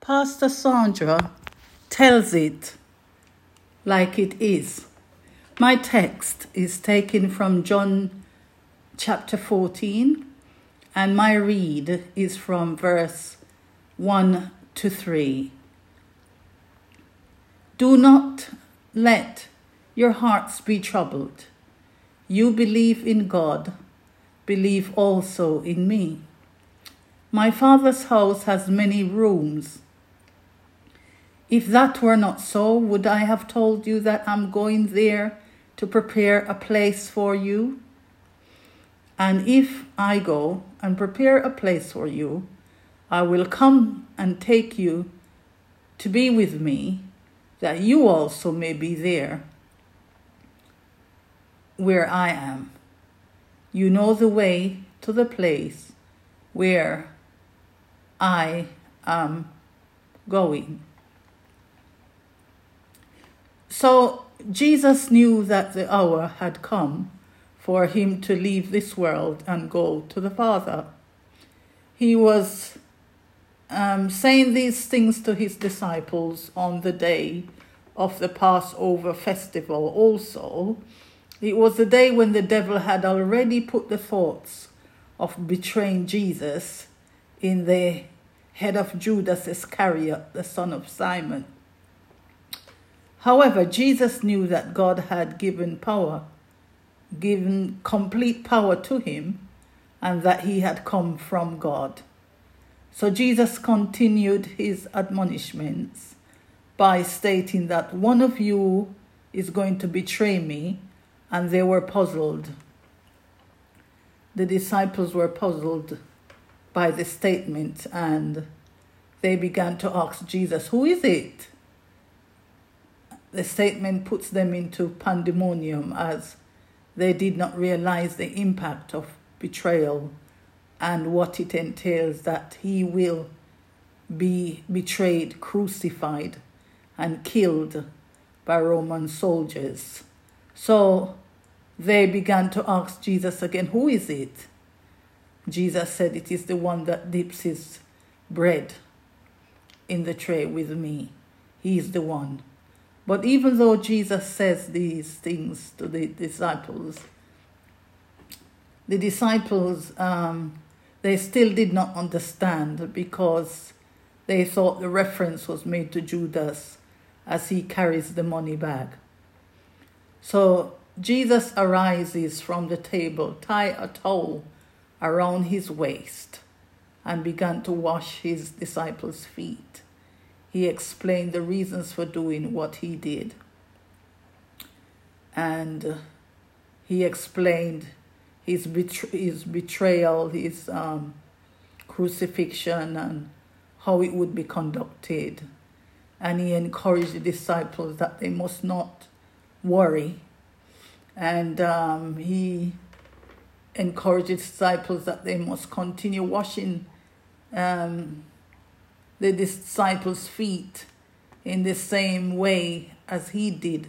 Pastor Sandra tells it like it is. My text is taken from John chapter 14, and my read is from verse 1 to 3. Do not let your hearts be troubled. You believe in God, believe also in me. My Father's house has many rooms. If that were not so, would I have told you that I'm going there to prepare a place for you? And if I go and prepare a place for you, I will come and take you to be with me, that you also may be there where I am. You know the way to the place where I am going. So Jesus knew that the hour had come for him to leave this world and go to the Father. He was um, saying these things to his disciples on the day of the Passover festival, also. It was the day when the devil had already put the thoughts of betraying Jesus in the head of Judas Iscariot, the son of Simon. However, Jesus knew that God had given power, given complete power to him, and that he had come from God. So Jesus continued his admonishments by stating that one of you is going to betray me, and they were puzzled. The disciples were puzzled by the statement and they began to ask Jesus, Who is it? The statement puts them into pandemonium as they did not realize the impact of betrayal and what it entails that he will be betrayed, crucified, and killed by Roman soldiers. So they began to ask Jesus again, Who is it? Jesus said, It is the one that dips his bread in the tray with me. He is the one. But even though Jesus says these things to the disciples, the disciples, um, they still did not understand because they thought the reference was made to Judas as he carries the money bag. So Jesus arises from the table, tie a towel around his waist, and began to wash his disciples' feet he explained the reasons for doing what he did. And he explained his, his betrayal, his um, crucifixion, and how it would be conducted. And he encouraged the disciples that they must not worry. And um, he encouraged the disciples that they must continue washing um, the disciples' feet in the same way as he did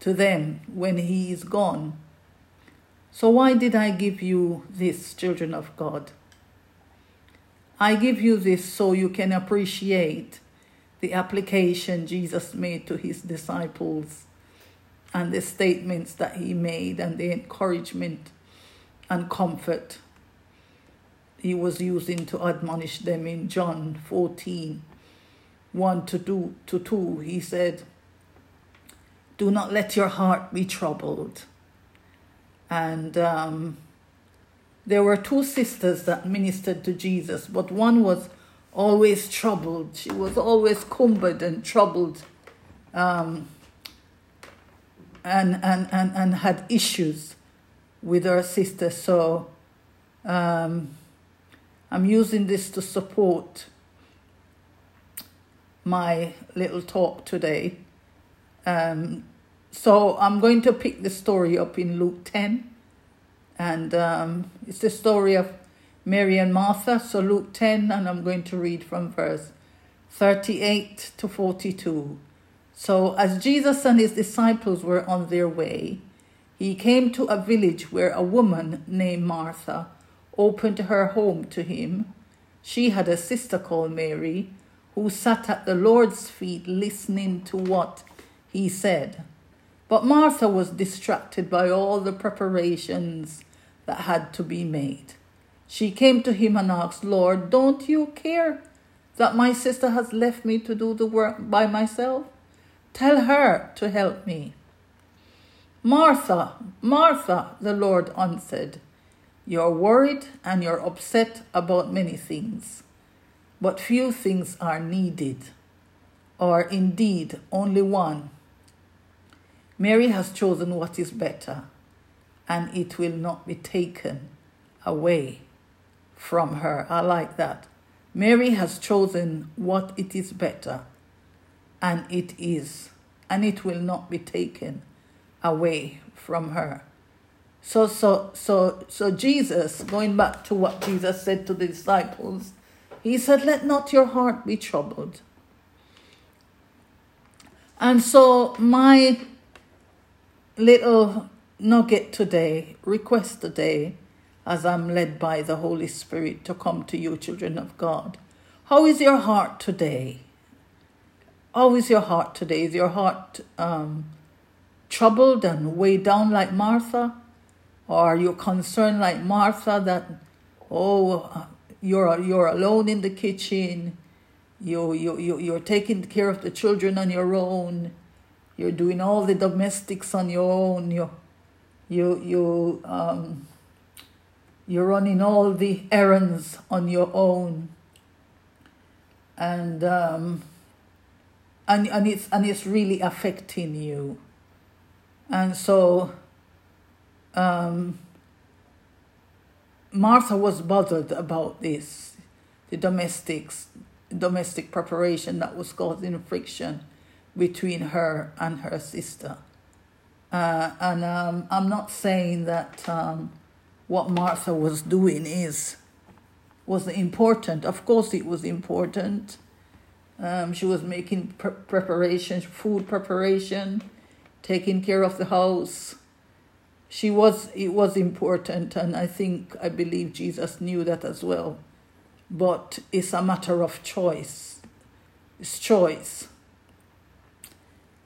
to them when he is gone. So, why did I give you this, children of God? I give you this so you can appreciate the application Jesus made to his disciples and the statements that he made and the encouragement and comfort he was using to admonish them in John 14 1 to 2, to 2. He said, Do not let your heart be troubled. And um, there were two sisters that ministered to Jesus, but one was always troubled. She was always cumbered and troubled um, and, and, and, and had issues with her sister. So um, I'm using this to support my little talk today. Um, so I'm going to pick the story up in Luke 10. And um, it's the story of Mary and Martha. So Luke 10, and I'm going to read from verse 38 to 42. So as Jesus and his disciples were on their way, he came to a village where a woman named Martha opened her home to him. She had a sister called Mary, who sat at the Lord's feet listening to what he said. But Martha was distracted by all the preparations that had to be made. She came to him and asked, Lord, don't you care that my sister has left me to do the work by myself? Tell her to help me. Martha, Martha, the Lord answered, You're worried and you're upset about many things, but few things are needed, or indeed only one. Mary has chosen what is better, and it will not be taken away from her. I like that. Mary has chosen what it is better, and it is, and it will not be taken away from her. So, so, so, so Jesus, going back to what Jesus said to the disciples, he said, Let not your heart be troubled. And so, my little nugget today, request today, as I'm led by the Holy Spirit to come to you, children of God. How is your heart today? How is your heart today? Is your heart um, troubled and weighed down like Martha? Or you're you concerned like Martha that, oh, you're, you're alone in the kitchen, you, you, you, you're taking care of the children on your own, you're doing all the domestics on your own, you, you, you, um, you're running all the errands on your own. And, um, and, and, it's, and it's really affecting you. And so um, Martha was bothered about this, the domestics, domestic preparation that was causing friction between her and her sister. Uh, and um, I'm not saying that um, what Martha was doing is was important. Of course, it was important. Um, she was making pre- preparation, food preparation, taking care of the house. She was, it was important, and I think, I believe Jesus knew that as well. But it's a matter of choice. It's choice.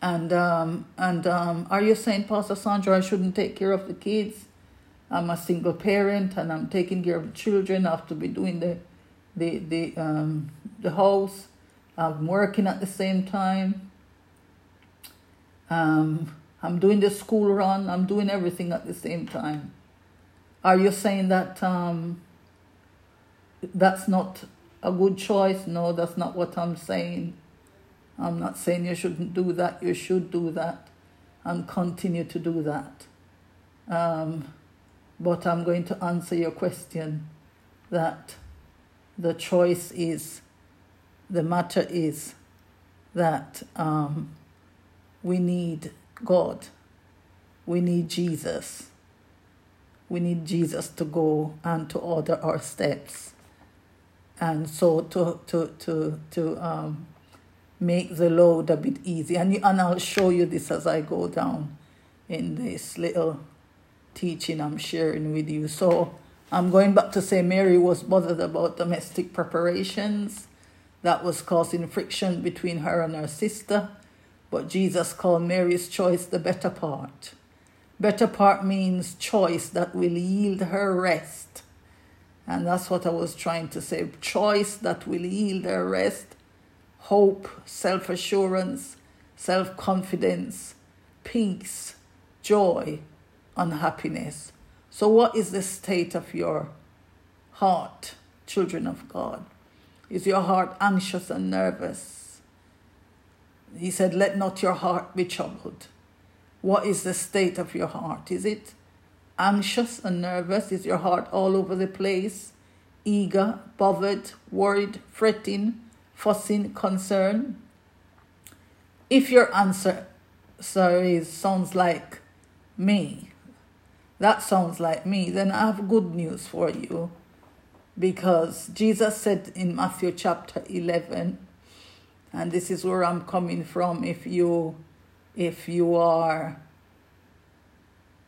And um, and um, are you saying, Pastor Sandra, I shouldn't take care of the kids? I'm a single parent and I'm taking care of the children. I have to be doing the the the um the house. I'm working at the same time. Um, I'm doing the school run. I'm doing everything at the same time. Are you saying that um, that's not a good choice? No, that's not what I'm saying. I'm not saying you shouldn't do that. You should do that and continue to do that. Um, but I'm going to answer your question that the choice is, the matter is that um, we need God. We need Jesus. We need Jesus to go and to order our steps. And so to to to to um, make the load a bit easy. And you, and I'll show you this as I go down in this little teaching I'm sharing with you. So I'm going back to say Mary was bothered about domestic preparations that was causing friction between her and her sister. But Jesus called Mary's choice the better part. Better part means choice that will yield her rest. And that's what I was trying to say. Choice that will yield her rest, hope, self assurance, self confidence, peace, joy, and happiness. So, what is the state of your heart, children of God? Is your heart anxious and nervous? He said, Let not your heart be troubled. What is the state of your heart? Is it anxious and nervous? Is your heart all over the place? Eager, bothered, worried, fretting, fussing, concerned? If your answer, sorry, sounds like me, that sounds like me, then I have good news for you. Because Jesus said in Matthew chapter 11, and this is where I'm coming from if you if you are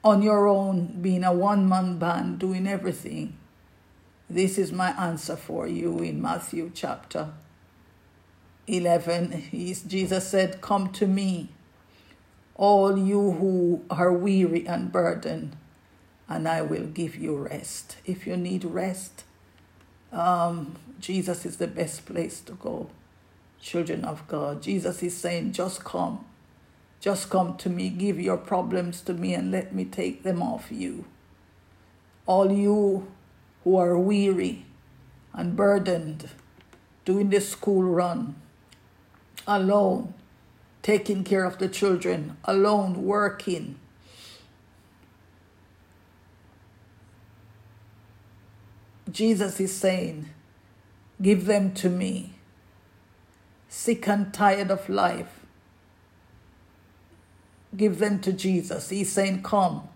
on your own being a one man band doing everything this is my answer for you in Matthew chapter 11, he's, Jesus said, Come to me, all you who are weary and burdened, and I will give you rest. If you need rest, um, Jesus is the best place to go. Children of God, Jesus is saying, Just come. Just come to me, give your problems to me, and let me take them off you. All you who are weary and burdened, doing the school run, alone, taking care of the children, alone, working. Jesus is saying, Give them to me. Sick and tired of life, give them to Jesus. He's saying, Come,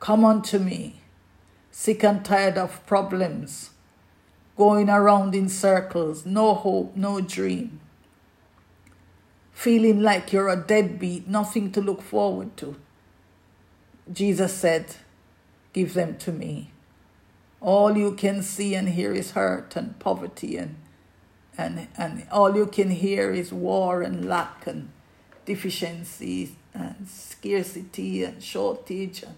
come unto me. Sick and tired of problems, going around in circles, no hope, no dream feeling like you're a deadbeat, nothing to look forward to. Jesus said, Give them to me. All you can see and hear is hurt and poverty, and, and, and all you can hear is war and lack and deficiency and scarcity and shortage and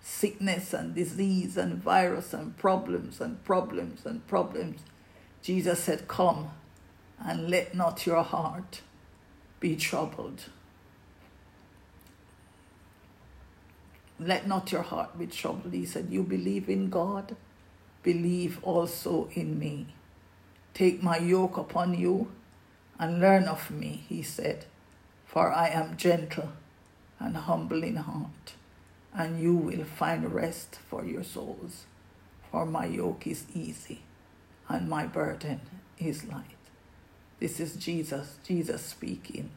sickness and disease and virus and problems and problems and problems. Jesus said, Come and let not your heart be troubled. Let not your heart be troubled. He said, You believe in God, believe also in me. Take my yoke upon you and learn of me, he said, for I am gentle and humble in heart, and you will find rest for your souls. For my yoke is easy and my burden is light. This is Jesus, Jesus speaking.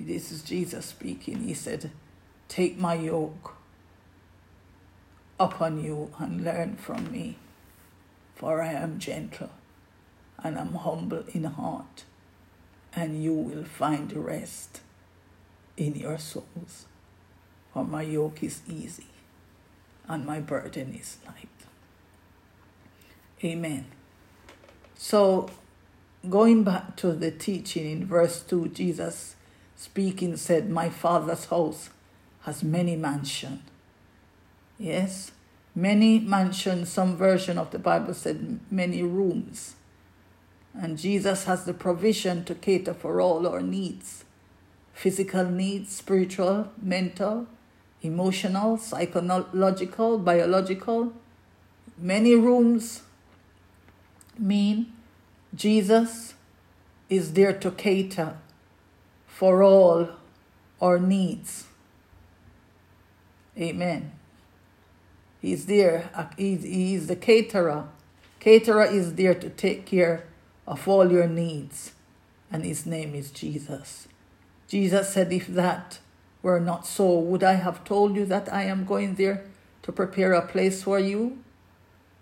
This is Jesus speaking. He said, Take my yoke upon you and learn from me, for I am gentle and I'm humble in heart, and you will find rest in your souls. For my yoke is easy and my burden is light. Amen. So going back to the teaching in verse 2, Jesus speaking said, My father's house has many mansions. Yes, many mansions. Some version of the Bible said many rooms. And Jesus has the provision to cater for all our needs physical needs, spiritual, mental, emotional, psychological, biological. Many rooms mean Jesus is there to cater for all our needs. Amen. He's there. He's, he's the caterer. Caterer is there to take care of all your needs. And his name is Jesus. Jesus said, If that were not so, would I have told you that I am going there to prepare a place for you?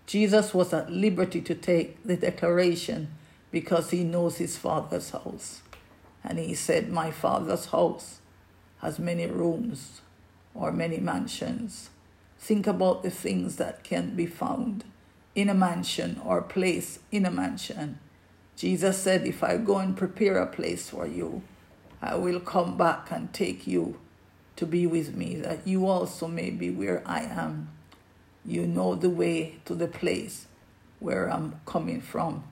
Jesus was at liberty to take the declaration because he knows his father's house. And he said, My father's house has many rooms or many mansions. Think about the things that can be found in a mansion or place in a mansion. Jesus said, If I go and prepare a place for you, I will come back and take you to be with me, that you also may be where I am. You know the way to the place where I'm coming from.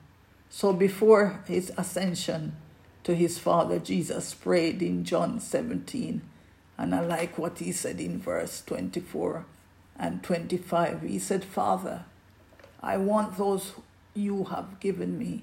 So before his ascension to his Father, Jesus prayed in John 17. And I like what he said in verse 24 and 25. He said, Father, I want those you have given me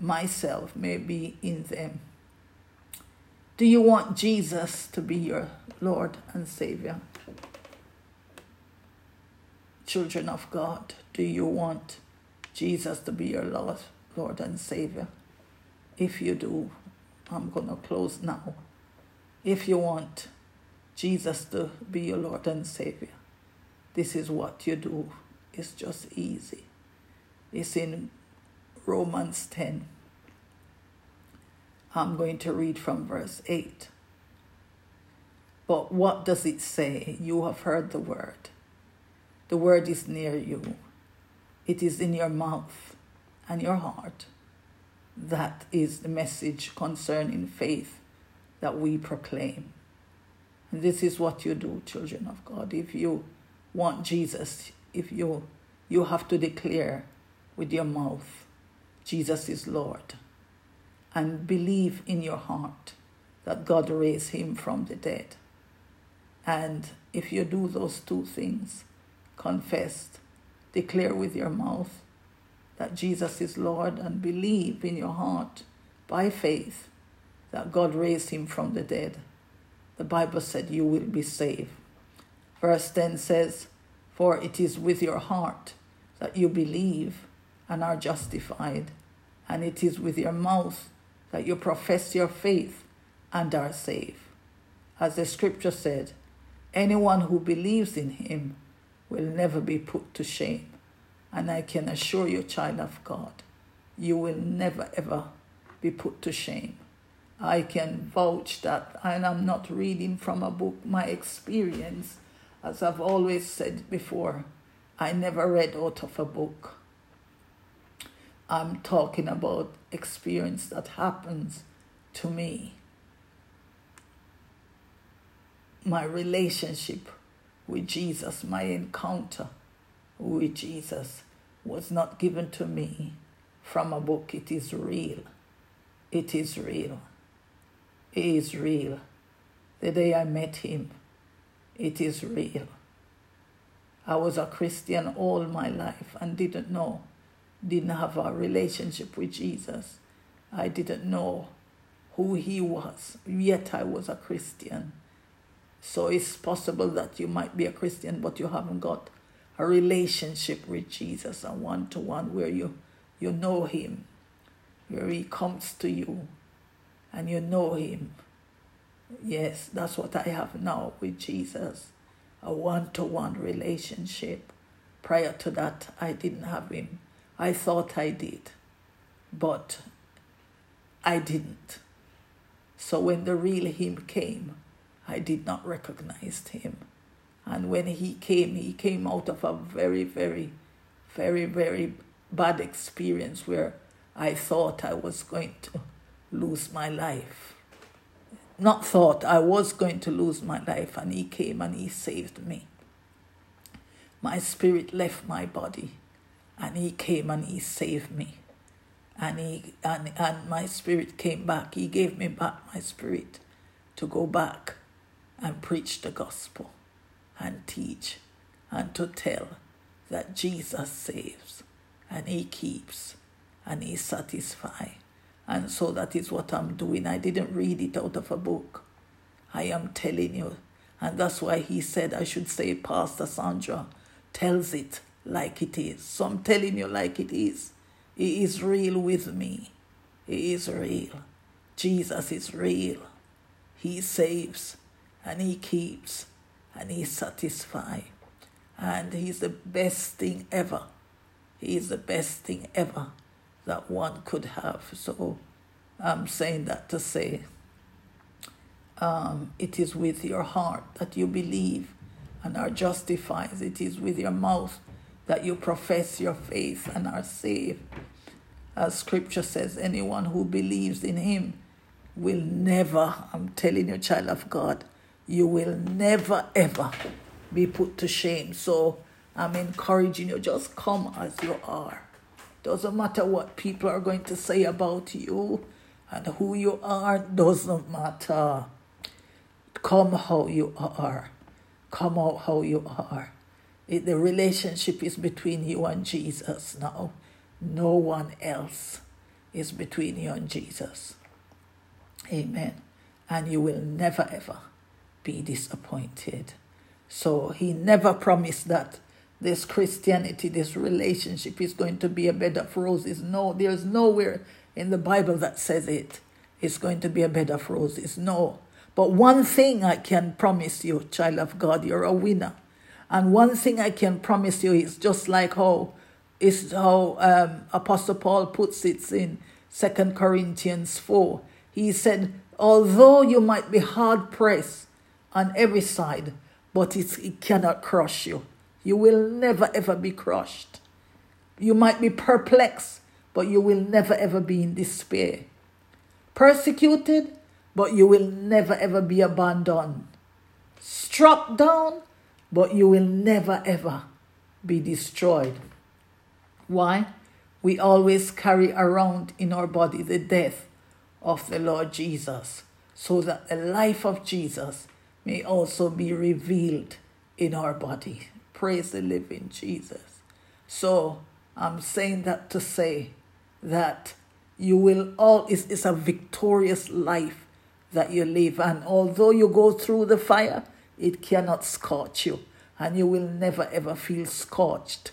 myself may be in them. Do you want Jesus to be your Lord and Savior? Children of God, do you want Jesus to be your Lord, Lord and Savior. if you do, I'm going to close now. If you want Jesus to be your Lord and Savior, this is what you do. It's just easy. It's in Romans 10. I'm going to read from verse 8. But what does it say? You have heard the word. The word is near you, it is in your mouth and your heart. That is the message concerning faith that we proclaim. And this is what you do, children of God. If you want Jesus, if you you have to declare with your mouth, Jesus is Lord, and believe in your heart that God raised him from the dead. And if you do those two things, confess, declare with your mouth that Jesus is Lord, and believe in your heart by faith that God raised him from the dead, the Bible said you will be saved. Verse 10 says, For it is with your heart that you believe and are justified, and it is with your mouth that you profess your faith and are saved. As the scripture said, anyone who believes in him will never be put to shame. And I can assure you, child of God, you will never ever be put to shame. I can vouch that, and I'm not reading from a book, my experience, as I've always said before, I never read out of a book. I'm talking about experience that happens to me. My relationship with Jesus, my encounter with Jesus was not given to me from a book. It is real. It is real. It is real. The day I met him, it is real. I was a Christian all my life and didn't know, didn't have a relationship with Jesus. I didn't know who he was, yet I was a Christian. So it's possible that you might be a Christian, but you haven't got a relationship with Jesus, a one to one where you, you know him, where he comes to you and you know him. Yes, that's what I have now with Jesus a one to one relationship. Prior to that, I didn't have him. I thought I did, but I didn't. So when the real him came, I did not recognize him. And when he came, he came out of a very, very, very, very bad experience where I thought I was going to lose my life. Not thought I was going to lose my life, and he came and he saved me. My spirit left my body, and he came and he saved me. And he and, and my spirit came back. He gave me back my spirit to go back and preach the gospel and teach and to tell that Jesus saves and he keeps and he satisfies. And so that is what I'm doing. I didn't read it out of a book. I am telling you. And that's why he said I should say Pastor Sandra tells it like it is. So I'm telling you like it is. He is real with me. He is real. Jesus is real. He saves and He keeps and He satisfies. And He's the best thing ever. He is the best thing ever that one could have. So I'm saying that to say um, it is with your heart that you believe and are justified. It is with your mouth that you profess your faith and are saved. As scripture says, anyone who believes in him will never, I'm telling you, child of God, you will never ever be put to shame. So I'm encouraging you, just come as you are. Doesn't matter what people are going to say about you and who you are, doesn't matter. Come how you are. Come out how you are. It, the relationship is between you and Jesus now. No one else is between you and Jesus. Amen. And you will never ever be disappointed. So he never promised that this Christianity, this relationship is going to be a bed of roses. No, there's nowhere in the Bible that says it. It's going to be a bed of roses. No. But one thing I can promise you, child of God, you're a winner. And one thing I can promise you is just like how is how um, Apostle Paul puts it in Second Corinthians 4. He said, although you might be hard pressed on every side, but it cannot crush you. You will never ever be crushed. You might be perplexed, but you will never ever be in despair. Persecuted, but you will never ever be abandoned. Struck down, but you will never ever be destroyed. Why? We always carry around in our body the death of the Lord Jesus, so that the life of Jesus may also be revealed in our body. Praise the living Jesus. So I'm saying that to say that you will all it's, it's a victorious life that you live and although you go through the fire it cannot scorch you and you will never ever feel scorched.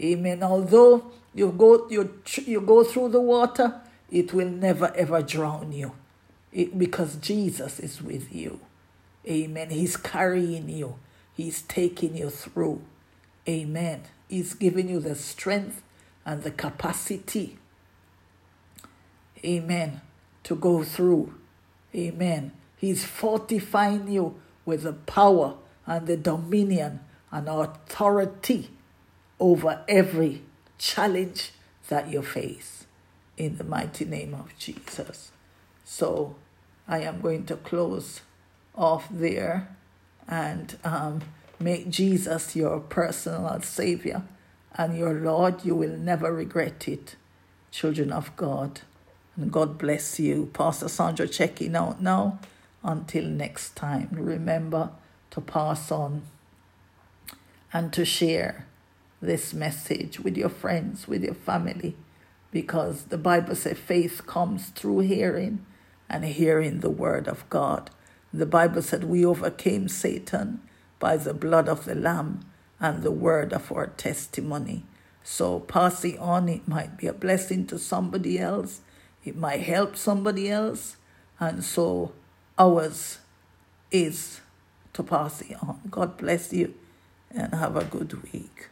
Amen. Although you go you you go through the water it will never ever drown you. It, because Jesus is with you. Amen. He's carrying you. He's taking you through. Amen. He's giving you the strength and the capacity. Amen. To go through. Amen. He's fortifying you with the power and the dominion and authority over every challenge that you face in the mighty name of Jesus. So I am going to close off there and um, make Jesus your personal Savior and your Lord. You will never regret it, children of God. And God bless you. Pastor Sandra checking out now. Until next time, remember to pass on and to share this message with your friends, with your family, because the Bible says faith comes through hearing and hearing the word of God. The Bible said we overcame Satan by the blood of the Lamb and the word of our testimony. So passing on, it might be a blessing to somebody else, it might help somebody else, and so ours is to pass it on. God bless you and have a good week.